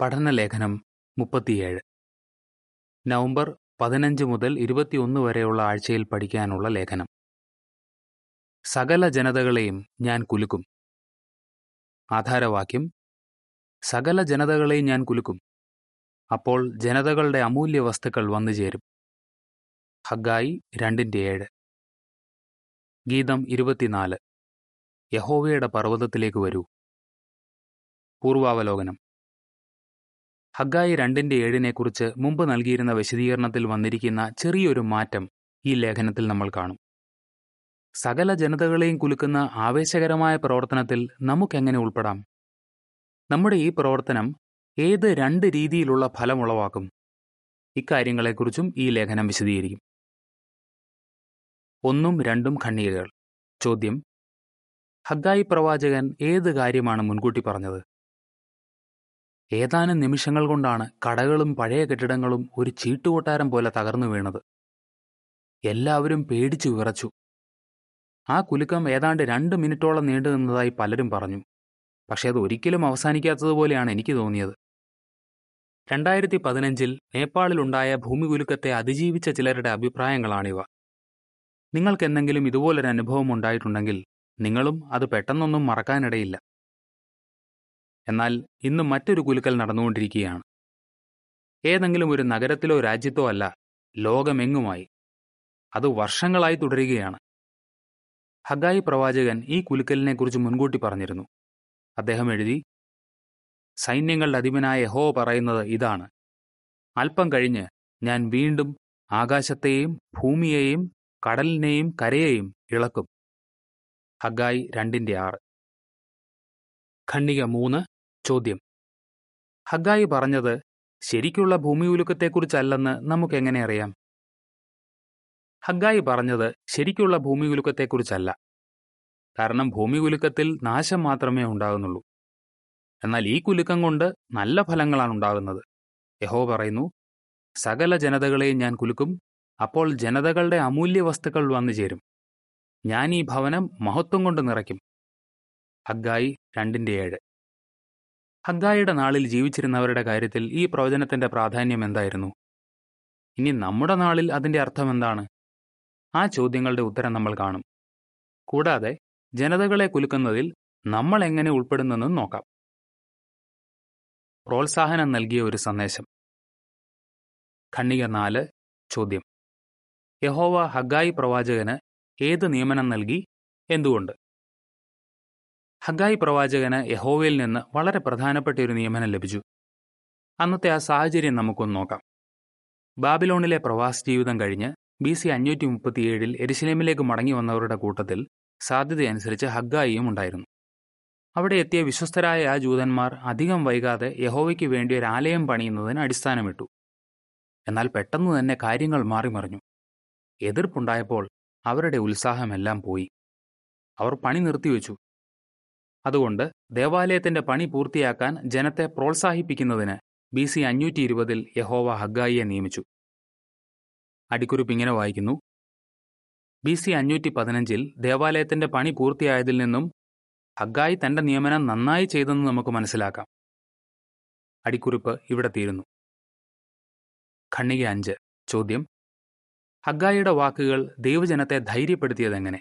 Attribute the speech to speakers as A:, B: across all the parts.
A: പഠനലേഖനം മുപ്പത്തിയേഴ്. നവംബർ പതിനഞ്ച് മുതൽ ഇരുപത്തിയൊന്ന് വരെയുള്ള ആഴ്ചയിൽ പഠിക്കാനുള്ള ലേഖനം. സകല ജനതകളെയും ഞാൻ കുലുക്കും. ആധാരവാക്യം സകല ജനതകളെയും ഞാൻ കുലുക്കും. അപ്പോൾ ജനതകളുടെ അമൂല്യ വസ്തുക്കൾ വന്നു ചേരും. ഹഗായി രണ്ടിന്റെ ഏഴ് ഗീതം ഇരുപത്തിനാല്. യഹോവയുടെ പർവതത്തിലേക്ക് വരൂ. പൂർവാവലോകനം. ഹഗായി രണ്ടിന്റെ ഏഴിനെക്കുറിച്ച് മുമ്പ് നൽകിയിരുന്ന വിശദീകരണത്തിൽ വന്നിരിക്കുന്ന ചെറിയൊരു മാറ്റം ഈ ലേഖനത്തിൽ നമ്മൾ കാണും. സകല ജനതകളെയും കുലുക്കുന്ന ആവേശകരമായ പ്രവർത്തനത്തിൽ നമുക്കെങ്ങനെ ഉൾപ്പെടാം? നമ്മുടെ ഈ പ്രവർത്തനം ഏത് രണ്ട് രീതിയിലുള്ള ഫലമുളവാക്കും? ഇക്കാര്യങ്ങളെക്കുറിച്ചും ഈ ലേഖനം വിശദീകരിക്കും. ഒന്നും രണ്ടും ഖണ്ഡികകൾ. ചോദ്യം ഹഗായി പ്രവാചകൻ ഏത് കാര്യമാണ് മുൻകൂട്ടി പറഞ്ഞത്? ഏതാനും നിമിഷങ്ങൾ കൊണ്ടാണ് കടകളും പഴയ കെട്ടിടങ്ങളും ഒരു ചീട്ടുകൊട്ടാരം പോലെ തകർന്നു വീണത്. എല്ലാവരും പേടിച്ചു വിറച്ചു. ആ കുലുക്കം ഏതാണ്ട് രണ്ട് മിനിറ്റോളം നീണ്ടു നിന്നതായി പലരും പറഞ്ഞു. പക്ഷേ അത് ഒരിക്കലും അവസാനിക്കാത്തതുപോലെയാണ് എനിക്ക് തോന്നിയത്. രണ്ടായിരത്തി പതിനഞ്ചിൽ നേപ്പാളിലുണ്ടായ ഭൂമികുലുക്കത്തെ അതിജീവിച്ച ചിലരുടെ അഭിപ്രായങ്ങളാണിവ. നിങ്ങൾക്കെന്തെങ്കിലും ഇതുപോലൊരു അനുഭവം ഉണ്ടായിട്ടുണ്ടെങ്കിൽ നിങ്ങളും അത് പെട്ടെന്നൊന്നും മറക്കാനിടയില്ല. എന്നാൽ ഇന്ന് മറ്റൊരു കുലുക്കൽ നടന്നുകൊണ്ടിരിക്കുകയാണ്. ഏതെങ്കിലും ഒരു നഗരത്തിലോ രാജ്യത്തോ അല്ല ലോകമെങ്ങുമായി. അത് വർഷങ്ങളായി തുടരുകയാണ്. ഹഗായി പ്രവാചകൻ ഈ കുലുക്കലിനെക്കുറിച്ച് മുൻകൂട്ടി പറഞ്ഞിരുന്നു. അദ്ദേഹം എഴുതി സൈന്യങ്ങളുടെ അധിപനായ ഹോ പറയുന്നത് ഇതാണ്. അല്പം കഴിഞ്ഞ് ഞാൻ വീണ്ടും ആകാശത്തെയും ഭൂമിയെയും കടലിനെയും കരയെയും ഇളക്കും. ഹഗായി രണ്ടിന്റെ ആറ്. ഖണ്ണിക മൂന്ന് ചോദ്യം. ഹഗായി പറഞ്ഞത് ശരിക്കുള്ള ഭൂമി ഉലുക്കത്തെക്കുറിച്ചല്ലെന്ന് നമുക്കെങ്ങനെ അറിയാം? ഹഗായി പറഞ്ഞത് ശരിക്കുള്ള ഭൂമി ഉലുക്കത്തെക്കുറിച്ചല്ല കാരണം ഭൂമി ഉലുക്കത്തിൽ നാശം മാത്രമേ ഉണ്ടാകുന്നുള്ളൂ. എന്നാൽ ഈ കുലുക്കം കൊണ്ട് നല്ല ഫലങ്ങളാണ് ഉണ്ടാകുന്നത്. യഹോ പറയുന്നു സകല ജനതകളെയും ഞാൻ കുലുക്കും അപ്പോൾ ജനതകളുടെ അമൂല്യ വസ്തുക്കൾ വന്നു ചേരും. ഞാൻ ഈ ഭവനം മഹത്വം കൊണ്ട് നിറയ്ക്കും. ഹഗ്ഗായി രണ്ടിന്റെ ഏഴ്. ഹഗായിയുടെ നാളിൽ ജീവിച്ചിരുന്നവരുടെ കാര്യത്തിൽ ഈ പ്രവചനത്തിന്റെ പ്രാധാന്യം എന്തായിരുന്നു? ഇനി നമ്മുടെ നാളിൽ അതിന്റെ അർത്ഥം എന്താണ്? ആ ചോദ്യങ്ങളുടെ ഉത്തരം നമ്മൾ കാണും. കൂടാതെ ജനതകളെ കുലുക്കുന്നതിൽ നമ്മൾ എങ്ങനെ ഉൾപ്പെടുന്നെന്നും നോക്കാം. പ്രോത്സാഹനം നൽകിയ ഒരു സന്ദേശം. ഖണ്ണിക നാല് ചോദ്യം. യഹോവ ഹഗായി പ്രവാചകന് ഏത് നിയമനം നൽകി? എന്തുകൊണ്ട്? ഹഗായി പ്രവാചകന് യഹോവയിൽ നിന്ന് വളരെ പ്രധാനപ്പെട്ട ഒരു നിയമനം ലഭിച്ചു. അന്നത്തെ ആ സാഹചര്യം നമുക്കൊന്ന് നോക്കാം. ബാബിലോണിലെ പ്രവാസ ജീവിതം കഴിഞ്ഞ് ബി സി അഞ്ഞൂറ്റി മുപ്പത്തിയേഴിൽ എരിശിലേമിലേക്ക് മടങ്ങി വന്നവരുടെ കൂട്ടത്തിൽ സാധ്യതയനുസരിച്ച് ഹഗ്ഗായിയും ഉണ്ടായിരുന്നു. അവിടെ എത്തിയ വിശ്വസ്തരായ ആ ജൂതന്മാർ അധികം വൈകാതെ യഹോവയ്ക്ക് വേണ്ടി ഒരു ആലയം പണിയുന്നതിന് അടിസ്ഥാനമിട്ടു. എന്നാൽ പെട്ടെന്ന് തന്നെ കാര്യങ്ങൾ മാറിമറിഞ്ഞു എതിർപ്പുണ്ടായപ്പോൾ അവരുടെ ഉത്സാഹമെല്ലാം പോയി. അവർ പണി നിർത്തിവെച്ചു. അതുകൊണ്ട് ദേവാലയത്തിന്റെ പണി പൂർത്തിയാക്കാൻ ജനത്തെ പ്രോത്സാഹിപ്പിക്കുന്നതിന് ബി സി അഞ്ഞൂറ്റി ഇരുപതിൽ യഹോവ ഹഗ്ഗായിയെ നിയമിച്ചു. അടിക്കുറിപ്പ് ഇങ്ങനെ വായിക്കുന്നു. ബി സി അഞ്ഞൂറ്റി പതിനഞ്ചിൽ ദേവാലയത്തിന്റെ പണി പൂർത്തിയായതിൽ നിന്നും ഹഗ്ഗായി തന്റെ നിയമനം നന്നായി ചെയ്തെന്ന് നമുക്ക് മനസ്സിലാക്കാം. അടിക്കുറിപ്പ് ഇവിടെ തീരുന്നു. ഖണ്ണിക അഞ്ച്. ചോദ്യം. ഹഗ്ഗായിയുടെ വാക്കുകൾ ദൈവജനത്തെ ധൈര്യപ്പെടുത്തിയതെങ്ങനെ?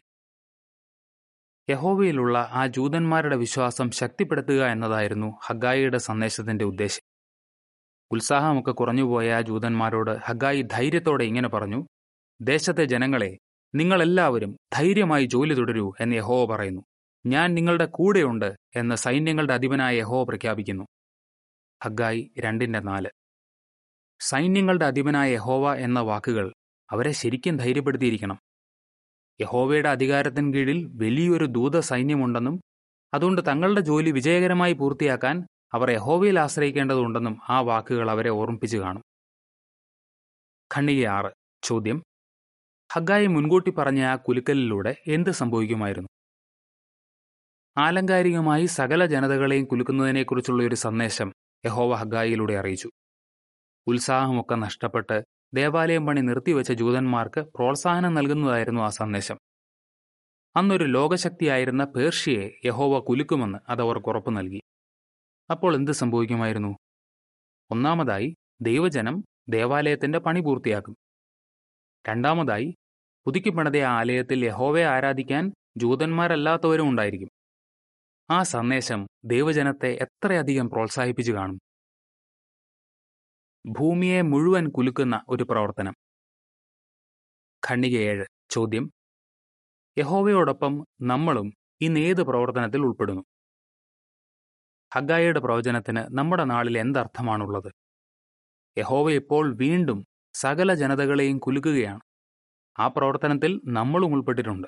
A: യഹോവയിലുള്ള ആ ജൂതന്മാരുടെ വിശ്വാസം ശക്തിപ്പെടുത്തുക എന്നതായിരുന്നു ഹഗായിയുടെ സന്ദേശത്തിന്റെ ഉദ്ദേശം ഉത്സാഹമൊക്കെ കുറഞ്ഞുപോയ ആ ജൂതന്മാരോട് ഹഗായി ധൈര്യത്തോടെ ഇങ്ങനെ പറഞ്ഞു ദേശത്തെ ജനങ്ങളെ നിങ്ങളെല്ലാവരും ധൈര്യമായി ജോലി തുടരൂ എന്ന് യഹോവ പറയുന്നു. ഞാൻ നിങ്ങളുടെ കൂടെയുണ്ട് എന്ന് സൈന്യങ്ങളുടെ അധിപനായ യഹോവ പ്രഖ്യാപിക്കുന്നു. ഹഗായി രണ്ടിന്റെ നാല്. സൈന്യങ്ങളുടെ അധിപനായ യഹോവ എന്ന വാക്കുകൾ അവരെ ശരിക്കും ധൈര്യപ്പെടുത്തിയിരിക്കണം. യഹോവയുടെ അധികാരത്തിന് കീഴിൽ വലിയൊരു ദൂത സൈന്യമുണ്ടെന്നും അതുകൊണ്ട് തങ്ങളുടെ ജോലി വിജയകരമായി പൂർത്തിയാക്കാൻ അവർ യഹോവയിൽ ആശ്രയിക്കേണ്ടതുണ്ടെന്നും ആ വാക്കുകൾ അവരെ ഓർമ്മിപ്പിച്ചു കാണും. ഖണ്ഡിക ആറ് ചോദ്യം ഹഗ്ഗായി മുൻകൂട്ടി പറഞ്ഞ ആ കുലുക്കലിലൂടെ എന്ത് സംഭവിക്കുമായിരുന്നു? ആലങ്കാരികമായി സകല ജനതകളെയും കുലുക്കുന്നതിനെക്കുറിച്ചുള്ള ഒരു സന്ദേശം യഹോവ ഹഗ്ഗായിയിലൂടെ അറിയിച്ചു. ഉത്സാഹമൊക്കെ നഷ്ടപ്പെട്ട് ദേവാലയം പണി നിർത്തിവെച്ച ജൂതന്മാർക്ക് പ്രോത്സാഹനം നൽകുന്നതായിരുന്നു ആ സന്ദേശം. അന്നൊരു ലോകശക്തിയായിരുന്ന പേർഷ്യയെ യഹോവ കുലുക്കുമെന്ന് അത് അവർക്ക് ഉറപ്പു നൽകി. അപ്പോൾ എന്ത് സംഭവിക്കുമായിരുന്നു? ഒന്നാമതായി ദൈവജനം ദേവാലയത്തിന്റെ പണി പൂർത്തിയാക്കും. രണ്ടാമതായി പുതുക്കിപ്പണിത ആലയത്തിൽ യഹോവയെ ആരാധിക്കാൻ ജൂതന്മാരല്ലാത്തവരും ഉണ്ടായിരിക്കും. ആ സന്ദേശം ദൈവജനത്തെ എത്രയധികം പ്രോത്സാഹിപ്പിച്ചു കാണും. ഭൂമിയെ മുഴുവൻ കുലുക്കുന്ന ഒരു പ്രവർത്തനം. ഖണ്ഡിക ഏഴ്. ചോദ്യം. യഹോവയോടൊപ്പം നമ്മളും ഇന്ന് ഏത് പ്രവർത്തനത്തിൽ ഉൾപ്പെടുന്നു? ഹഗായയുടെ പ്രവചനത്തിന് നമ്മുടെ നാളിൽ എന്തർത്ഥമാണുള്ളത്? യഹോവ ഇപ്പോൾ വീണ്ടും സകല ജനതകളെയും കുലുക്കുകയാണ്. ആ പ്രവർത്തനത്തിൽ നമ്മളും ഉൾപ്പെട്ടിട്ടുണ്ട്.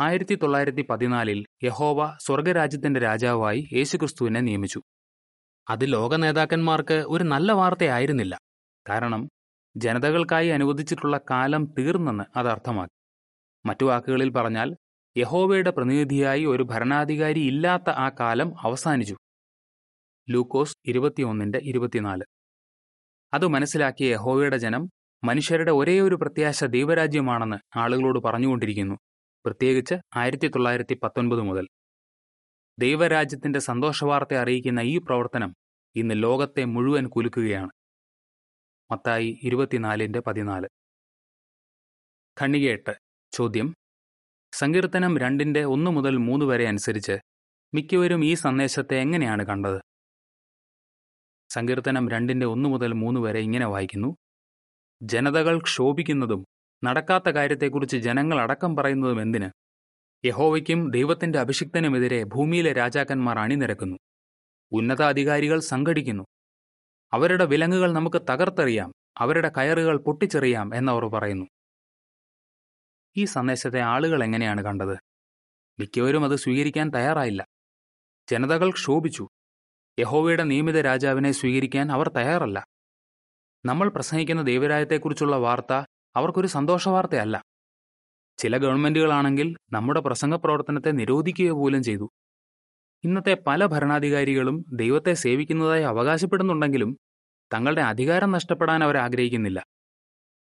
A: ആയിരത്തി തൊള്ളായിരത്തി പതിനാലിൽ യഹോവ സ്വർഗരാജ്യത്തിന്റെ രാജാവായി യേശുക്രിസ്തുവിനെ നിയമിച്ചു. അത് ലോക നേതാക്കന്മാർക്ക് ഒരു നല്ല വാർത്തയായിരുന്നില്ല. കാരണം ജനതകൾക്കായി അനുവദിച്ചിട്ടുള്ള കാലം തീർന്നെന്ന് അത് അർത്ഥമാക്കി. മറ്റു വാക്കുകളിൽ പറഞ്ഞാൽ യഹോവയുടെ പ്രതിനിധിയായി ഒരു ഭരണാധികാരി ഇല്ലാത്ത ആ കാലം അവസാനിച്ചു. ലൂക്കോസ് ഇരുപത്തിയൊന്നിന്റെ ഇരുപത്തിനാല്. അത് മനസ്സിലാക്കിയ യഹോവയുടെ ജനം മനുഷ്യരുടെ ഒരേയൊരു പ്രത്യാശ ദൈവരാജ്യമാണെന്ന് ആളുകളോട് പറഞ്ഞുകൊണ്ടിരിക്കുന്നു. പ്രത്യേകിച്ച് ആയിരത്തി തൊള്ളായിരത്തി പത്തൊൻപത് മുതൽ. ദൈവരാജ്യത്തിന്റെ സന്തോഷവാർത്ത അറിയിക്കുന്ന ഈ പ്രവർത്തനം ഇന്ന് ലോകത്തെ മുഴുവൻ കുലുക്കുകയാണ്. മത്തായി ഇരുപത്തിനാലിന്റെ പതിനാല്. ഖണ്ണികയെട്ട് ചോദ്യം. സങ്കീർത്തനം രണ്ടിന്റെ ഒന്നു മുതൽ മൂന്ന് വരെ അനുസരിച്ച് മിക്കവരും ഈ സന്ദേശത്തെ എങ്ങനെയാണ് കണ്ടത്? സങ്കീർത്തനം രണ്ടിന്റെ ഒന്നു മുതൽ മൂന്ന് വരെ ഇങ്ങനെ വായിക്കുന്നു. ജനതകൾ ക്ഷോഭിക്കുന്നതും നടക്കാത്ത കാര്യത്തെക്കുറിച്ച് ജനങ്ങൾ അടക്കം പറയുന്നതും എന്തിന്? യഹോവയ്ക്കും ദൈവത്തിന്റെ അഭിഷിക്തനുമെതിരെ ഭൂമിയിലെ രാജാക്കന്മാർ അണിനിരക്കുന്നു. ഉന്നതാധികാരികൾ സംഘടിക്കുന്നു. അവരുടെ വിലങ്ങുകൾ നമുക്ക് തകർത്തെറിയാം. അവരുടെ കയറുകൾ പൊട്ടിച്ചെറിയാം എന്നവർ പറയുന്നു. ഈ സന്ദേശത്തെ ആളുകൾ എങ്ങനെയാണ് കണ്ടത്? മിക്കവരും അത് സ്വീകരിക്കാൻ തയ്യാറായില്ല. ജനതകൾ ക്ഷോഭിച്ചു. യഹോവയുടെ നിയമിത രാജാവിനെ സ്വീകരിക്കാൻ അവർ തയ്യാറല്ല. നമ്മൾ പ്രസംഗിക്കുന്ന ദൈവരാജ്യത്തെക്കുറിച്ചുള്ള വാർത്ത അവർക്കൊരു സന്തോഷവാർത്തയല്ല. ചില ഗവൺമെന്റുകളാണെങ്കിൽ നമ്മുടെ പ്രസംഗ പ്രവർത്തനത്തെ നിരോധിക്കുക പോലും ചെയ്തു. ഇന്നത്തെ പല ഭരണാധികാരികളും ദൈവത്തെ സേവിക്കുന്നതായി അവകാശപ്പെടുന്നുണ്ടെങ്കിലും തങ്ങളുടെ അധികാരം നഷ്ടപ്പെടാൻ അവർ ആഗ്രഹിക്കുന്നില്ല.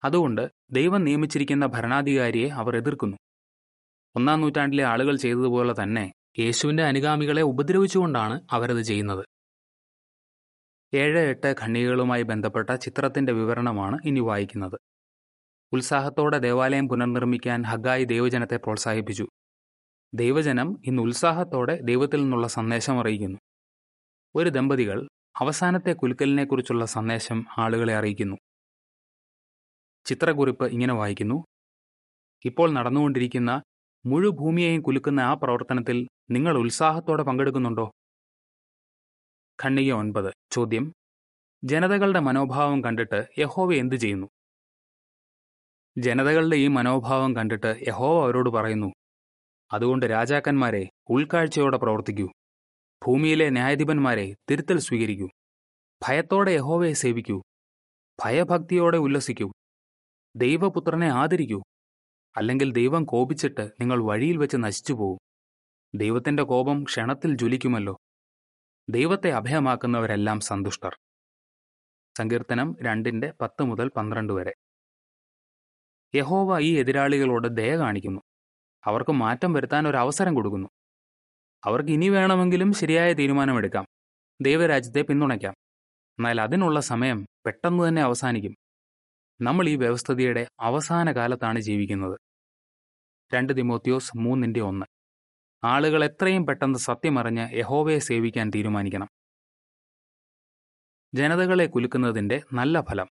A: അതുകൊണ്ട് ദൈവം നിയമിച്ചിരിക്കുന്ന ഭരണാധികാരിയെ അവർ എതിർക്കുന്നു. ഒന്നാം നൂറ്റാണ്ടിലെ ആളുകൾ ചെയ്തതുപോലെ തന്നെ യേശുവിന്റെ അനുഗാമികളെ ഉപദ്രവിച്ചുകൊണ്ടാണ് അവരത് ചെയ്യുന്നത്. ഏഴ് എട്ട് ഖണ്ഡികകളുമായി ബന്ധപ്പെട്ട ചിത്രത്തിന്റെ വിവരണമാണ് ഇനി വായിക്കുന്നത്. ഉത്സാഹത്തോടെ ദേവാലയം പുനർനിർമ്മിക്കാൻ ഹഗായി ദൈവജനത്തെ പ്രോത്സാഹിപ്പിച്ചു. ദൈവജനം ഇന്ന് ഉത്സാഹത്തോടെ ദൈവത്തിൽ നിന്നുള്ള സന്ദേശം അറിയിക്കുന്നു. ഒരു ദമ്പതികൾ അവസാനത്തെ കുലുക്കലിനെക്കുറിച്ചുള്ള സന്ദേശം ആളുകളെ അറിയിക്കുന്നു. ചിത്രക്കുറിപ്പ് ഇങ്ങനെ വായിക്കുന്നു. ഇപ്പോൾ നടന്നുകൊണ്ടിരിക്കുന്ന മുഴുഭൂമിയെയും കുലുക്കുന്ന ആ പ്രവർത്തനത്തിൽ നിങ്ങൾ ഉത്സാഹത്തോടെ പങ്കെടുക്കുന്നുണ്ടോ? ഖണ്ണിക ഒൻപത്. ചോദ്യം. ജനതകളുടെ മനോഭാവം കണ്ടിട്ട് യഹോവ എന്തു ചെയ്യുന്നു? ജനതകളുടെ ഈ മനോഭാവം കണ്ടിട്ട് യഹോവ അവരോട് പറയുന്നു അതുകൊണ്ട് രാജാക്കന്മാരെ ഉൾക്കാഴ്ചയോടെ പ്രവർത്തിക്കൂ. ഭൂമിയിലെ ന്യായാധിപന്മാരെ തിരുത്തൽ സ്വീകരിക്കൂ. ഭയത്തോടെ യഹോവയെ സേവിക്കൂ. ഭയഭക്തിയോടെ ഉല്ലസിക്കൂ. ദൈവപുത്രനെ ആദരിക്കൂ. അല്ലെങ്കിൽ ദൈവം കോപിച്ചിട്ട് നിങ്ങൾ വഴിയിൽ വെച്ച് നശിച്ചു പോകും ദൈവത്തിന്റെ കോപം ക്ഷണത്തിൽ ജ്വലിക്കുമല്ലോ. ദൈവത്തെ അഭയമാക്കുന്നവരെല്ലാം സന്തുഷ്ടർ. സങ്കീർത്തനം രണ്ടിന്റെ പത്ത് മുതൽ പന്ത്രണ്ട് വരെ. യഹോവ ഈ എതിരാളികളോട് ദയ കാണിക്കുന്നു. അവർക്ക് മാറ്റം വരുത്താൻ ഒരു അവസരം കൊടുക്കുന്നു. അവർക്ക് ഇനി വേണമെങ്കിലും ശരിയായ തീരുമാനമെടുക്കാം. ദൈവരാജ്യത്തെ പിന്തുണയ്ക്കാം. എന്നാൽ അതിനുള്ള സമയം പെട്ടെന്ന് തന്നെ അവസാനിക്കും. നമ്മൾ ഈ വ്യവസ്ഥിതിയുടെ അവസാന കാലത്താണ് ജീവിക്കുന്നത്. രണ്ട് തിമോത്യോസ് മൂന്നിന്റെ ഒന്ന്. ആളുകൾ എത്രയും പെട്ടെന്ന് സത്യമറിഞ്ഞ് യഹോവയെ സേവിക്കാൻ തീരുമാനിക്കണം. ജനതകളെ കുലുക്കുന്നതിന്റെ നല്ല ഫലം.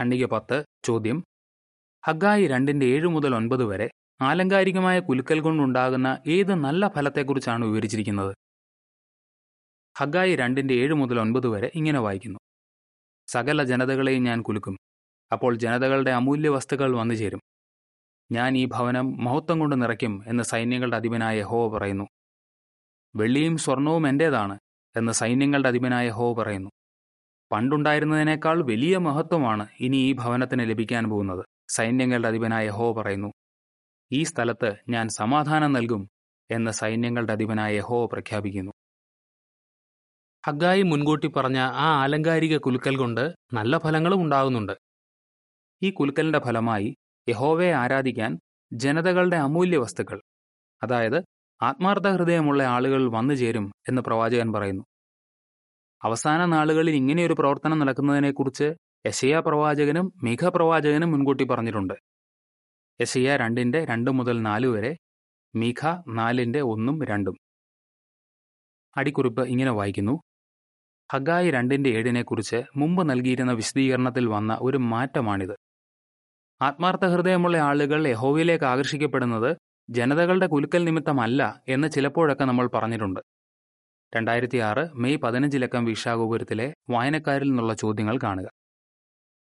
A: ഖണ്ഡിക പത്ത് ചോദ്യം. ഹഗായി രണ്ടിന്റെ ഏഴ് മുതൽ ഒൻപത് വരെ ആലങ്കാരികമായ കുലുക്കൽ കൊണ്ടുണ്ടാകുന്ന ഏത് നല്ല ഫലത്തെക്കുറിച്ചാണ് വിവരിച്ചിരിക്കുന്നത്? ഹഗായി രണ്ടിന്റെ ഏഴ് മുതൽ ഒൻപത് വരെ ഇങ്ങനെ വായിക്കുന്നു. സകല ജനതകളെയും ഞാൻ കുലുക്കും. അപ്പോൾ ജനതകളുടെ അമൂല്യ വസ്തുക്കൾ വന്നു ചേരും. ഞാൻ ഈ ഭവനം മഹത്വം കൊണ്ട് നിറയ്ക്കും എന്ന് സൈന്യങ്ങളുടെ അധിപനായ ഹോ പറയുന്നു. വെള്ളിയും സ്വർണവും എന്റേതാണ് എന്ന് സൈന്യങ്ങളുടെ അധിപനായ ഹോ പറയുന്നു. പണ്ടുണ്ടായിരുന്നതിനേക്കാൾ വലിയ മഹത്വമാണ് ഇനി ഈ ഭവനത്തിന് ലഭിക്കാൻ പോകുന്നത് സൈന്യങ്ങളുടെ അധിപനായ ഹോ പറയുന്നു. ഈ സ്ഥലത്ത് ഞാൻ സമാധാനം നൽകും എന്ന് സൈന്യങ്ങളുടെ അധിപനായ ഹോ പ്രഖ്യാപിക്കുന്നു. ഹഗ്ഗായി മുൻകൂട്ടി പറഞ്ഞ ആ ആലങ്കാരിക കുലുക്കൽ കൊണ്ട് നല്ല ഫലങ്ങളും ഉണ്ടാകുന്നുണ്ട്. ഈ കുലുക്കലിന്റെ ഫലമായി യഹോവയെ ആരാധിക്കാൻ ജനതകളുടെ അമൂല്യ വസ്തുക്കൾ അതായത് ആത്മാർത്ഥ ഹൃദയമുള്ള ആളുകൾ വന്നു ചേരും എന്ന് പ്രവാചകൻ പറയുന്നു. അവസാന നാളുകളിൽ ഇങ്ങനെയൊരു പ്രവർത്തനം നടക്കുന്നതിനെക്കുറിച്ച് യശയ പ്രവാചകനും മിഘ പ്രവാചകനും മുൻകൂട്ടി പറഞ്ഞിട്ടുണ്ട്. യശയ രണ്ടിന്റെ രണ്ട് മുതൽ നാല് വരെ മിഘ നാലിന്റെ ഒന്നും രണ്ടും. അടിക്കുറിപ്പ് ഇങ്ങനെ വായിക്കുന്നു. ഹഗായി രണ്ടിന്റെ ഏഴിനെക്കുറിച്ച് മുമ്പ് നൽകിയിരുന്ന വിശദീകരണത്തിൽ വന്ന ഒരു മാറ്റമാണിത്. ആത്മാർത്ഥ ഹൃദയമുള്ള ആളുകൾ യഹോവയിലേക്ക് ആകർഷിക്കപ്പെടുന്നത് ജനതകളുടെ കുലുക്കൽ നിമിത്തമല്ല എന്ന് ചിലപ്പോഴൊക്കെ നമ്മൾ പറഞ്ഞിട്ടുണ്ട്. രണ്ടായിരത്തി ആറ് മെയ് പതിനഞ്ചിലക്കം വീക്ഷാഗോപുരത്തിലെ വായനക്കാരിൽ നിന്നുള്ള ചോദ്യങ്ങൾ കാണുക.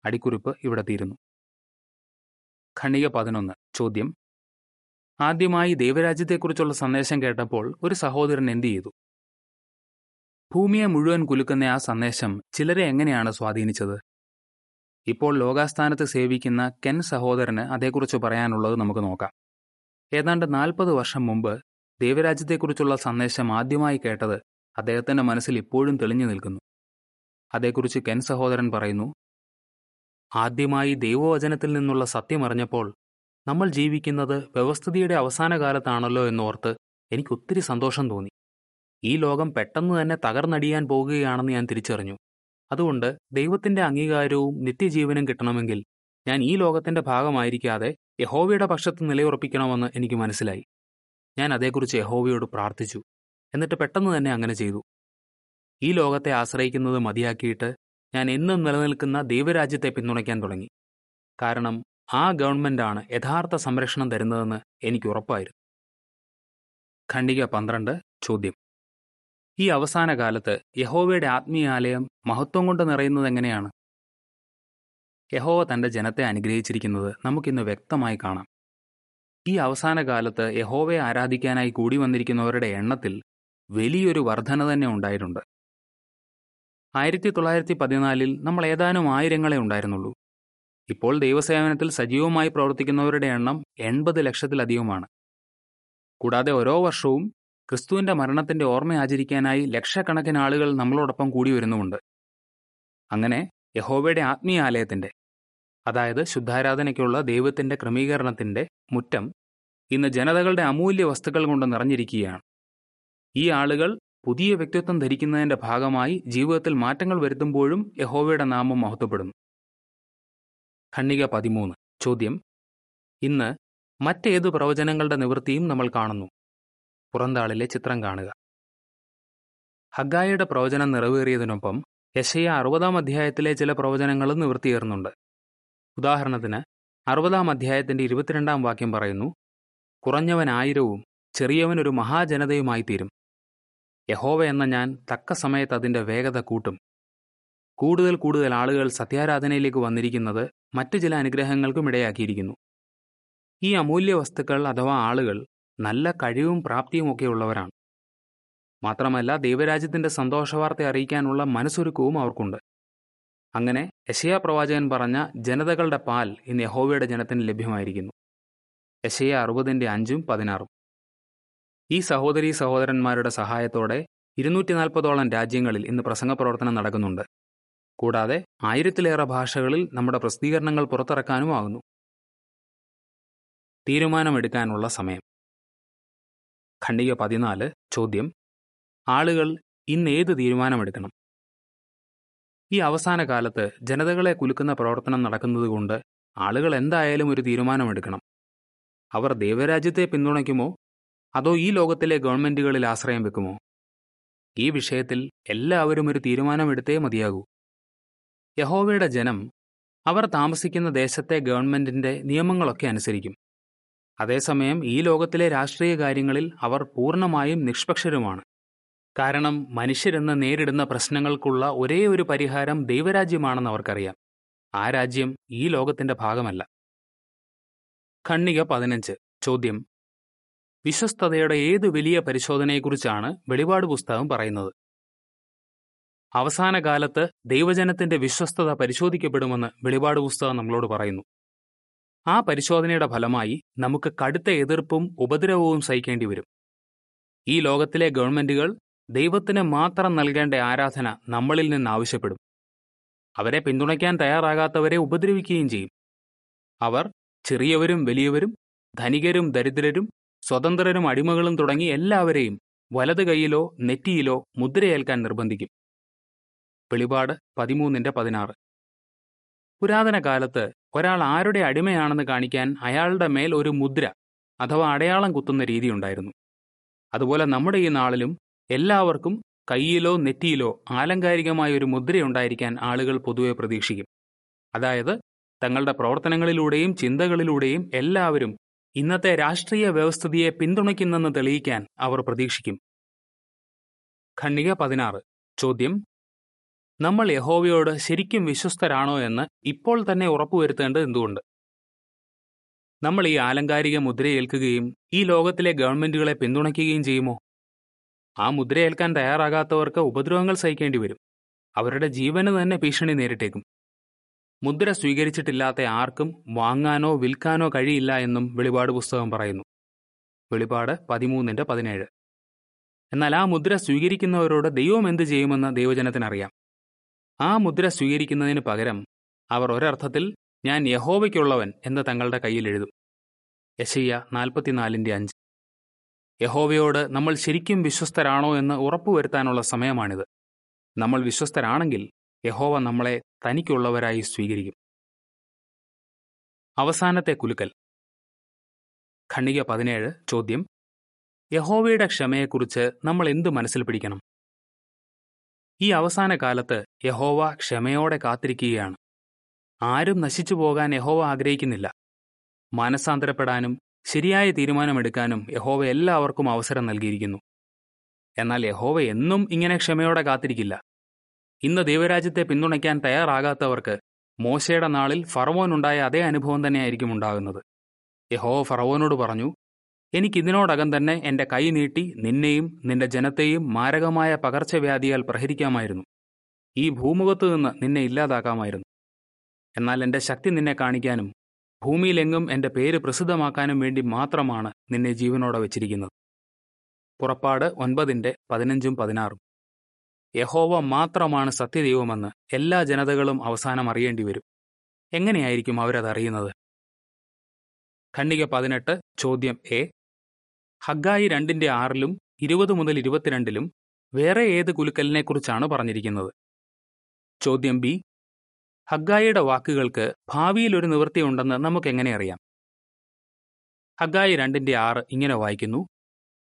A: അടിക്കുറിപ്പ് ഇവിടെ തീരുന്നു. ഖണ്ണിക പതിനൊന്ന്. ചോദ്യം. ആദ്യമായി ദൈവരാജ്യത്തെക്കുറിച്ചുള്ള സന്ദേശം കേട്ടപ്പോൾ ഒരു സഹോദരൻ എന്തു ചെയ്തു? ഭൂമിയെ മുഴുവൻ കുലുക്കുന്ന ആ സന്ദേശം ചിലരെ എങ്ങനെയാണ് സ്വാധീനിച്ചത്? ഇപ്പോൾ ലോകാസ്ഥാനത്ത് സേവിക്കുന്ന കെൻ സഹോദരന് അതേക്കുറിച്ച് പറയാനുള്ളത് നമുക്ക് നോക്കാം. ഏതാണ്ട് നാൽപ്പത് വർഷം മുമ്പ് ദൈവരാജ്യത്തെക്കുറിച്ചുള്ള സന്ദേശം ആദ്യമായി കേട്ടത് അദ്ദേഹത്തിന്റെ മനസ്സിൽ ഇപ്പോഴും തെളിഞ്ഞു നിൽക്കുന്നു. അതേക്കുറിച്ച് കെൻ സഹോദരൻ പറയുന്നു ആദ്യമായി ദൈവവചനത്തിൽ നിന്നുള്ള സത്യമറിഞ്ഞപ്പോൾ നമ്മൾ ജീവിക്കുന്നത് വ്യവസ്ഥിതിയുടെ അവസാന കാലത്താണല്ലോ എന്നോർത്ത് എനിക്ക് ഒത്തിരി സന്തോഷം തോന്നി. ഈ ലോകം പെട്ടെന്ന് തന്നെ തകർന്നടിയാൻ പോകുകയാണെന്ന് ഞാൻ തിരിച്ചറിഞ്ഞു. അതുകൊണ്ട് ദൈവത്തിന്റെ അംഗീകാരവും നിത്യജീവനും കിട്ടണമെങ്കിൽ ഞാൻ ഈ ലോകത്തിന്റെ ഭാഗമായിരിക്കാതെ യഹോവയുടെ പക്ഷത്ത് നിലയുറപ്പിക്കണമെന്ന് എനിക്ക് മനസ്സിലായി. ഞാൻ അതേക്കുറിച്ച് യഹോവയോട് പ്രാർത്ഥിച്ചു. എന്നിട്ട് പെട്ടെന്ന് തന്നെ അങ്ങനെ ചെയ്തു. ഈ ലോകത്തെ ആശ്രയിക്കുന്നത് മതിയാക്കിയിട്ട് ഞാൻ എന്നും നിലനിൽക്കുന്ന ദൈവരാജ്യത്തെ പിന്തുണയ്ക്കാൻ തുടങ്ങി. കാരണം ആ ഗവൺമെന്റാണ് യഥാർത്ഥ സംരക്ഷണം തരുന്നതെന്ന് എനിക്ക് ഉറപ്പായിരുന്നു. ഖണ്ഡിക പന്ത്രണ്ട് ചോദ്യം. ഈ അവസാന കാലത്ത് യഹോവയുടെ ആത്മീയാലയം മഹത്വം കൊണ്ട് നിറയുന്നത് എങ്ങനെയാണ്? യഹോവ തന്റെ ജനത്തെ അനുഗ്രഹിച്ചിരിക്കുന്നത് നമുക്കിന്ന് വ്യക്തമായി കാണാം. ഈ അവസാന കാലത്ത് യഹോവയെ ആരാധിക്കാനായി കൂടി വന്നിരിക്കുന്നവരുടെ എണ്ണത്തിൽ വലിയൊരു വർധന തന്നെ ഉണ്ടായിട്ടുണ്ട്. ആയിരത്തി തൊള്ളായിരത്തി പതിനാലിൽ നമ്മൾ ഏതാനും ആയിരങ്ങളെ ഉണ്ടായിരുന്നുള്ളൂ. ഇപ്പോൾ ദൈവസേവനത്തിൽ സജീവമായി പ്രവർത്തിക്കുന്നവരുടെ എണ്ണം എൺപത് ലക്ഷത്തിലധികമാണ്. കൂടാതെ ഓരോ വർഷവും ക്രിസ്തുവിന്റെ മരണത്തിന്റെ ഓർമ്മ ആചരിക്കാനായി ലക്ഷക്കണക്കിന് ആളുകൾ നമ്മളോടൊപ്പം കൂടി വരുന്നുമുണ്ട്. അങ്ങനെ യഹോവയുടെ ആത്മീയാലയത്തിന്റെ അതായത് ശുദ്ധാരാധനയ്ക്കുള്ള ദൈവത്തിന്റെ ക്രമീകരണത്തിന്റെ മുറ്റം ഇന്ന് ജനതകളുടെ അമൂല്യ വസ്തുക്കൾ കൊണ്ട് നിറഞ്ഞിരിക്കുകയാണ്. ഈ ആളുകൾ പുതിയ വ്യക്തിത്വം ധരിക്കുന്നതിന്റെ ഭാഗമായി ജീവിതത്തിൽ മാറ്റങ്ങൾ വരുത്തുമ്പോഴും യഹോവയുടെ നാമം മഹത്വപ്പെടുന്നു. ഖണ്ണിക പതിമൂന്ന്. ചോദ്യം. ഇന്ന് മറ്റേത് പ്രവചനങ്ങളുടെ നിവൃത്തിയും നമ്മൾ കാണുന്നു. പുറന്താളിലെ ചിത്രം കാണുക. ഹഗായയുടെ പ്രവചനം നിറവേറിയതിനൊപ്പം യശയ അറുപതാം അധ്യായത്തിലെ ചില പ്രവചനങ്ങളും നിവൃത്തിയേറുന്നുണ്ട്. ഉദാഹരണത്തിന് അറുപതാം അധ്യായത്തിന്റെ ഇരുപത്തിരണ്ടാം വാക്യം പറയുന്നു കുറഞ്ഞവൻ ആയിരവും ചെറിയവൻ ഒരു മഹാജനതയുമായി തീരും യഹോവ എന്ന ഞാൻ തക്ക സമയത്ത് അതിന്റെ വേഗത കൂട്ടും. കൂടുതൽ കൂടുതൽ ആളുകൾ സത്യാരാധനയിലേക്ക് വന്നിരിക്കുന്നത് മറ്റു ചില അനുഗ്രഹങ്ങൾക്കും ഇടയാക്കിയിരിക്കുന്നു. ഈ അമൂല്യ വസ്തുക്കൾ അഥവാ ആളുകൾ നല്ല കഴിവും പ്രാപ്തിയും ഒക്കെ ഉള്ളവരാണ്. മാത്രമല്ല ദൈവരാജ്യത്തിന്റെ സന്തോഷവാർത്ത അറിയിക്കാനുള്ള മനസ്സൊരുക്കവും അവർക്കുണ്ട്. അങ്ങനെ യശയ്യാ പ്രവാചകൻ പറഞ്ഞ ജനതകളുടെ പാൽ ഇന്ന് യഹോവയുടെ ജനത്തിന് ലഭ്യമായിരിക്കുന്നു. യശയ അറുപതിന്റെ അഞ്ചും പതിനാറും. ഈ സഹോദരീ സഹോദരന്മാരുടെ സഹായത്തോടെ ഇരുന്നൂറ്റി നാൽപ്പതോളം രാജ്യങ്ങളിൽ ഇന്ന് പ്രസംഗ പ്രവർത്തനം നടക്കുന്നുണ്ട്. കൂടാതെ ആയിരത്തിലേറെ ഭാഷകളിൽ നമ്മുടെ പ്രസിദ്ധീകരണങ്ങൾ പുറത്തിറക്കാനുമാകുന്നു. തീരുമാനമെടുക്കാനുള്ള സമയം. ഖണ്ഡിക പതിനാല് ചോദ്യം. ആളുകൾ ഇന്ന് ഏത് തീരുമാനമെടുക്കണം? ഈ അവസാന കാലത്ത് ജനതകളെ കുലുക്കുന്ന പ്രവർത്തനം നടക്കുന്നതുകൊണ്ട് ആളുകൾ എന്തായാലും ഒരു തീരുമാനമെടുക്കണം. അവർ ദൈവരാജ്യത്തെ പിന്തുണയ്ക്കുമോ? അതോ ഈ ലോകത്തിലെ ഗവൺമെന്റുകളിൽ ആശ്രയം വെക്കുമോ? ഈ വിഷയത്തിൽ എല്ലാവരും ഒരു തീരുമാനമെടുത്തേ മതിയാകൂ. യഹോവയുടെ ജനം അവർ താമസിക്കുന്ന ദേശത്തെ ഗവൺമെന്റിന്റെ നിയമങ്ങളൊക്കെ അനുസരിക്കും. അതേസമയം ഈ ലോകത്തിലെ രാഷ്ട്രീയ കാര്യങ്ങളിൽ അവർ പൂർണമായും നിഷ്പക്ഷരുമാണ്. കാരണം മനുഷ്യരെന്ന് നേരിടുന്ന പ്രശ്നങ്ങൾക്കുള്ള ഒരേ ഒരു പരിഹാരം ദൈവരാജ്യമാണെന്ന് അവർക്കറിയാം. ആ രാജ്യം ഈ ലോകത്തിന്റെ ഭാഗമല്ല. ഖണ്ണിക പതിനഞ്ച്. ചോദ്യം. വിശ്വസ്തതയുടെ ഏത് വലിയ പരിശോധനയെക്കുറിച്ചാണ് വെളിപാട് പുസ്തകം പറയുന്നത്? അവസാന കാലത്ത് ദൈവജനത്തിന്റെ വിശ്വസ്തത പരിശോധിക്കപ്പെടുമെന്ന് വെളിപാട് പുസ്തകം നമ്മളോട് പറയുന്നു. ആ പരിശോധനയുടെ ഫലമായി നമുക്ക് കടുത്ത എതിർപ്പും ഉപദ്രവവും സഹിക്കേണ്ടി വരും. ഈ ലോകത്തിലെ ഗവൺമെന്റുകൾ ദൈവത്തിന് മാത്രം നൽകേണ്ട ആരാധന നമ്മളിൽ നിന്ന് ആവശ്യപ്പെടും. അവരെ പിന്തുണയ്ക്കാൻ തയ്യാറാകാത്തവരെ ഉപദ്രവിക്കുകയും ചെയ്യും. അവർ ചെറിയവരും വലിയവരും ധനികരും ദരിദ്രരും സ്വതന്ത്രരും അടിമകളും തുടങ്ങി എല്ലാവരെയും വലത് കൈയിലോ നെറ്റിയിലോ മുദ്രയേൽക്കാൻ നിർബന്ധിക്കും. വെളിപാട് പതിമൂന്നിന്റെ പതിനാറ്. പുരാതന കാലത്ത് ഒരാൾ ആരുടെ അടിമയാണെന്ന് കാണിക്കാൻ അയാളുടെ മേൽ ഒരു മുദ്ര അഥവാ അടയാളം കുത്തുന്ന രീതിയുണ്ടായിരുന്നു. അതുപോലെ നമ്മുടെ ഈ നാളിലും എല്ലാവർക്കും കയ്യിലോ നെറ്റിയിലോ ആലങ്കാരികമായ ഒരു മുദ്രയുണ്ടായിരിക്കാൻ ആളുകൾ പൊതുവെ പ്രതീക്ഷിക്കും. അതായത് തങ്ങളുടെ പ്രവർത്തനങ്ങളിലൂടെയും ചിന്തകളിലൂടെയും എല്ലാവരും ഇന്നത്തെ രാഷ്ട്രീയ വ്യവസ്ഥിതിയെ പിന്തുണയ്ക്കുന്നെന്ന് തെളിയിക്കാൻ അവർ പ്രതീക്ഷിക്കും. ഖണ്ഡിക പതിനാറ്. ചോദ്യം. നമ്മൾ യഹോവയോട് ശരിക്കും വിശ്വസ്തരാണോ എന്ന് ഇപ്പോൾ തന്നെ ഉറപ്പുവരുത്തേണ്ടത് എന്തുകൊണ്ട്? നമ്മൾ ഈ ആലങ്കാരിക മുദ്രയേൽക്കുകയും ഈ ലോകത്തിലെ ഗവൺമെന്റുകളെ പിന്തുണയ്ക്കുകയും ചെയ്യുമോ? ആ മുദ്രയേൽക്കാൻ തയ്യാറാകാത്തവർക്ക് ഉപദ്രവങ്ങൾ സഹിക്കേണ്ടി വരും അവരുടെ ജീവന് തന്നെ ഭീഷണി നേരിട്ടേക്കും. മുദ്ര സ്വീകരിച്ചിട്ടില്ലാത്ത ആർക്കും വാങ്ങാനോ വിൽക്കാനോ കഴിയില്ല എന്നും വെളിപാട് പുസ്തകം പറയുന്നു. വെളിപാട് പതിമൂന്നിന്റെ പതിനേഴ്. എന്നാൽ ആ മുദ്ര സ്വീകരിക്കുന്നവരോട് ദൈവം എന്ത് ചെയ്യുമെന്ന് ദൈവജനത്തിനറിയാം. ആ മുദ്ര സ്വീകരിക്കുന്നതിന് പകരം അവർ ഒരർത്ഥത്തിൽ ഞാൻ യഹോവയ്ക്കുള്ളവൻ എന്ന് തങ്ങളുടെ കയ്യിൽ എഴുതും. യശയ്യ നാൽപ്പത്തിനാലിന്റെ അഞ്ച്. യഹോവയോട് നമ്മൾ ശരിക്കും വിശ്വസ്തരാണോ എന്ന് ഉറപ്പുവരുത്താനുള്ള സമയമാണിത്. നമ്മൾ വിശ്വസ്തരാണെങ്കിൽ യഹോവ നമ്മളെ തനിക്കുള്ളവരായി സ്വീകരിക്കും. അവസാനത്തെ കുലുക്കൽ. ഖണ്ണിക പതിനേഴ് ചോദ്യം. യഹോവയുടെ ക്ഷമയെക്കുറിച്ച് നമ്മൾ എന്തു മനസ്സിൽ പിടിക്കണം? ഈ അവസാന കാലത്ത് യഹോവ ക്ഷമയോടെ കാത്തിരിക്കുകയാണ്. ആരും നശിച്ചു പോകാൻ യഹോവ ആഗ്രഹിക്കുന്നില്ല. മാനസാന്തരപ്പെടാനും ശരിയായ തീരുമാനമെടുക്കാനും യഹോവ എല്ലാവർക്കും അവസരം നൽകിയിരിക്കുന്നു. എന്നാൽ യഹോവ എന്നും ഇങ്ങനെ ക്ഷമയോടെ കാത്തിരിക്കില്ല. ഇന്ന് ദൈവരാജ്യത്തെ പിന്തുണയ്ക്കാൻ തയ്യാറാകാത്തവർക്ക് മോശയുടെ നാളിൽ ഫറവോനുണ്ടായ അതേ അനുഭവം തന്നെയായിരിക്കും ഉണ്ടാകുന്നത്. യഹോ ഫറവോനോട് പറഞ്ഞു എനിക്കിതിനോടകം തന്നെ എന്റെ കൈ നീട്ടി നിന്നെയും നിന്റെ ജനത്തെയും മാരകമായ പകർച്ചവ്യാധിയാൽ പ്രഹരിക്കാമായിരുന്നു. ഈ ഭൂമുഖത്തു നിന്ന് നിന്നെ ഇല്ലാതാക്കാമായിരുന്നു. എന്നാൽ എന്റെ ശക്തി നിന്നെ കാണിക്കാനും ഭൂമിയിലെങ്ങും എന്റെ പേര് പ്രസിദ്ധമാക്കാനും വേണ്ടി മാത്രമാണ് നിന്നെ ജീവനോടെ വച്ചിരിക്കുന്നത്. പുറപ്പാട് ഒൻപതിന്റെ പതിനഞ്ചും പതിനാറും. യഹോവ മാത്രമാണ് സത്യദൈവമെന്ന് എല്ലാ ജനതകളും അവസാനം അറിയേണ്ടി വരും എങ്ങനെയായിരിക്കും അവരതറിയുന്നത്? ഖണ്ഡിക പതിനെട്ട് ചോദ്യം എ. ഹഗ്ഗായി രണ്ടിന്റെ ആറിലും ഇരുപത് മുതൽ ഇരുപത്തിരണ്ടിലും വേറെ ഏത് കുലുക്കലിനെക്കുറിച്ചാണ് പറഞ്ഞിരിക്കുന്നത്? ചോദ്യം ബി. ഹഗ്ഗായിയുടെ വാക്കുകൾക്ക് ഭാവിയിൽ ഒരു നിവൃത്തി ഉണ്ടെന്ന് നമുക്ക് എങ്ങനെ അറിയാം? ഹഗ്ഗായി രണ്ടിന്റെ ആറ് ഇങ്ങനെ വായിക്കുന്നു.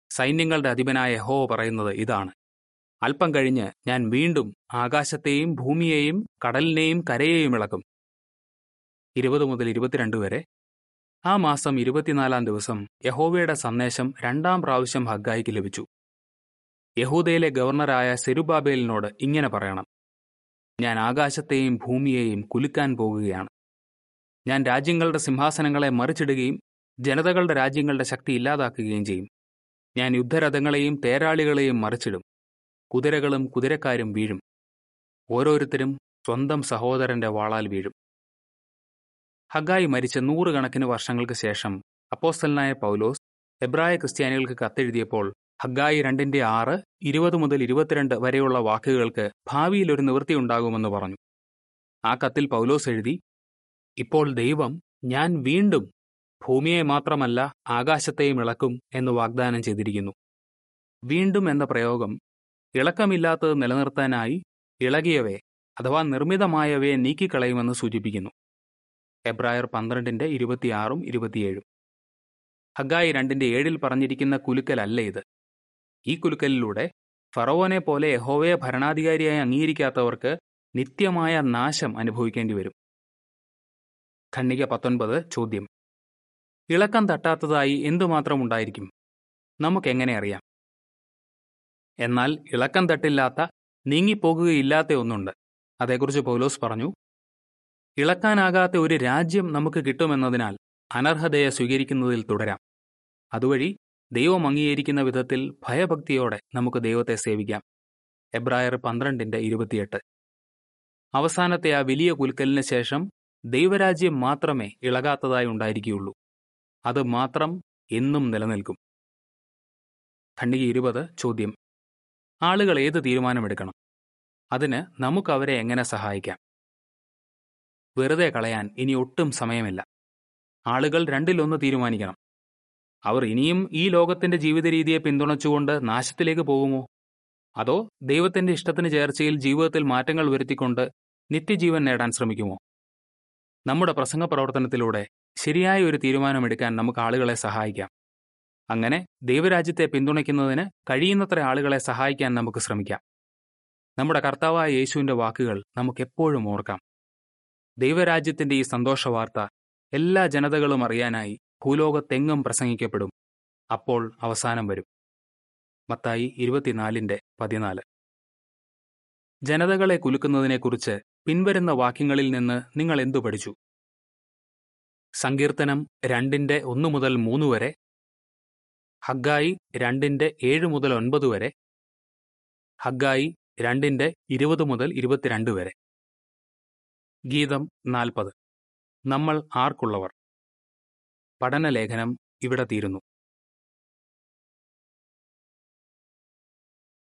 A: സൈന്യങ്ങളുടെ അധിപനായ ഹോ പറയുന്നത് ഇതാണ്. അല്പം കഴിഞ്ഞ് ഞാൻ വീണ്ടും ആകാശത്തെയും ഭൂമിയെയും കടലിനെയും കരയെയും ഇളക്കും. ഇരുപത് മുതൽ ഇരുപത്തിരണ്ട് വരെ. ആ മാസം ഇരുപത്തിനാലാം ദിവസം യഹോവയുടെ സന്ദേശം രണ്ടാം പ്രാവശ്യം ഹഗ്ഗായിക്ക് ലഭിച്ചു. യഹൂദയിലെ ഗവർണറായ സെരുബാബേലിനോട് ഇങ്ങനെ പറയണം. ഞാൻ ആകാശത്തെയും ഭൂമിയെയും കുലുക്കാൻ പോകുകയാണ്. ഞാൻ രാജ്യങ്ങളുടെ സിംഹാസനങ്ങളെ മറിച്ചിടുകയും ജനതകളുടെ രാജ്യങ്ങളുടെ ശക്തി ഇല്ലാതാക്കുകയും ചെയ്യും. ഞാൻ യുദ്ധരഥങ്ങളെയും തേരാളികളെയും മറിച്ചിടും. കുതിരകളും കുതിരക്കാരും വീഴും. ഓരോരുത്തരും സ്വന്തം സഹോദരന്റെ വാളാൽ വീഴും. ഹഗായി മരിച്ച നൂറുകണക്കിന് വർഷങ്ങൾക്ക് ശേഷം അപ്പോസ്റ്റലനായ പൗലോസ് എബ്രായ ക്രിസ്ത്യാനികൾക്ക് കത്തെഴുതിയപ്പോൾ ഹഗായി രണ്ടിന്റെ ആറ് ഇരുപത് മുതൽ ഇരുപത്തിരണ്ട് വരെയുള്ള വാക്കുകൾക്ക് ഭാവിയിൽ ഒരു നിവൃത്തി ഉണ്ടാകുമെന്ന് പറഞ്ഞു. ആ കത്തിൽ പൗലോസ് എഴുതി ഇപ്പോൾ ദൈവം ഞാൻ വീണ്ടും ഭൂമിയെ മാത്രമല്ല ആകാശത്തെയും ഇളക്കും എന്ന് വാഗ്ദാനം ചെയ്തിരിക്കുന്നു. വീണ്ടും എന്ന പ്രയോഗം ഇളക്കമില്ലാത്തത് നിലനിർത്താനായി ഇളകിയവയെ അഥവാ നിർമ്മിതമായവയെ നീക്കിക്കളയുമെന്ന് സൂചിപ്പിക്കുന്നു. എബ്രായർ പന്ത്രണ്ടിന്റെ ഇരുപത്തിയാറും ഇരുപത്തിയേഴും. ഹഗായി രണ്ടിന്റെ ഏഴിൽ പറഞ്ഞിരിക്കുന്ന കുലുക്കലല്ല ഇത്. ഈ കുലുക്കലിലൂടെ ഫറവോനെ പോലെ യഹോവയെ ഭരണാധികാരിയായി അംഗീകരിക്കാത്തവർക്ക് നിത്യമായ നാശം അനുഭവിക്കേണ്ടി വരും. ഖണ്ണിക പത്തൊൻപത് ചോദ്യം. ഇളക്കം തട്ടാത്തതായി എന്തുമാത്രം ഉണ്ടായിരിക്കും? നമുക്കെങ്ങനെ അറിയാം? എന്നാൽ ഇളക്കം തട്ടില്ലാത്ത നീങ്ങിപ്പോകുകയില്ലാത്ത ഒന്നുണ്ട്. അതേക്കുറിച്ച് പൗലോസ് പറഞ്ഞു ഇളക്കാനാകാത്ത ഒരു രാജ്യം നമുക്ക് കിട്ടുമെന്നതിനാൽ അനർഹതയെ സ്വീകരിക്കുന്നതിൽ തുടരാം. അതുവഴി ദൈവം അംഗീകരിക്കുന്ന വിധത്തിൽ ഭയഭക്തിയോടെ നമുക്ക് ദൈവത്തെ സേവിക്കാം. എബ്രായർ പന്ത്രണ്ടിന്റെ ഇരുപത്തിയെട്ട്. അവസാനത്തെ ആ വലിയ കുൽക്കലിന് ശേഷം ദൈവരാജ്യം മാത്രമേ ഇളകാത്തതായി ഉണ്ടായിരിക്കുകയുള്ളൂ. അത് മാത്രം എന്നും നിലനിൽക്കും. ഖണ്ഡിക ഇരുപത് ചോദ്യം. ആളുകൾ ഏത് തീരുമാനമെടുക്കണം? അതിന് നമുക്ക് അവരെ എങ്ങനെ സഹായിക്കാം? വെറുതെ കളയാൻ ഇനി ഒട്ടും സമയമില്ല. ആളുകൾ രണ്ടിലൊന്ന് തീരുമാനിക്കണം. അവർ ഇനിയും ഈ ലോകത്തിന്റെ ജീവിത രീതിയെ പിന്തുണച്ചുകൊണ്ട് നാശത്തിലേക്ക് പോകുമോ? അതോ ദൈവത്തിന്റെ ഇഷ്ടത്തിന് ചേർച്ചയിൽ ജീവിതത്തിൽ മാറ്റങ്ങൾ വരുത്തിക്കൊണ്ട് നിത്യജീവൻ നേടാൻ ശ്രമിക്കുമോ? നമ്മുടെ പ്രസംഗ പ്രവർത്തനത്തിലൂടെ ശരിയായ ഒരു തീരുമാനമെടുക്കാൻ നമുക്ക് ആളുകളെ സഹായിക്കാം. അങ്ങനെ ദൈവരാജ്യത്തെ പിന്തുണയ്ക്കുന്നതിന് കഴിയുന്നത്ര ആളുകളെ സഹായിക്കാൻ നമുക്ക് ശ്രമിക്കാം. നമ്മുടെ കർത്താവായ യേശുവിന്റെ വാക്കുകൾ നമുക്ക് എപ്പോഴും ഓർക്കാം. ദൈവരാജ്യത്തിന്റെ ഈ സന്തോഷ വാർത്ത എല്ലാ ജനതകളും അറിയാനായി ഭൂലോകത്തെങ്ങും പ്രസംഗിക്കപ്പെടും. അപ്പോൾ അവസാനം വരും. മത്തായി ഇരുപത്തിനാലിന്റെ പതിനാല്. ജനതകളെ കുലുക്കുന്നതിനെക്കുറിച്ച് പിൻവരുന്ന വാക്യങ്ങളിൽ നിന്ന് നിങ്ങൾ എന്തു പഠിച്ചു? സങ്കീർത്തനം രണ്ടിന്റെ ഒന്നു മുതൽ മൂന്ന് വരെ ഹഗ്ഗായി രണ്ടിന്റെ ഏഴ് മുതൽ ഒൻപത് വരെ. ഹഗ്ഗായി രണ്ടിന്റെ ഇരുപത് മുതൽ ഇരുപത്തിരണ്ട് വരെ. ഗീതം നാൽപ്പത്. നമ്മൾ ആർക്കുള്ളവർ. പഠനലേഖനം ഇവിടെ തീരുന്നു.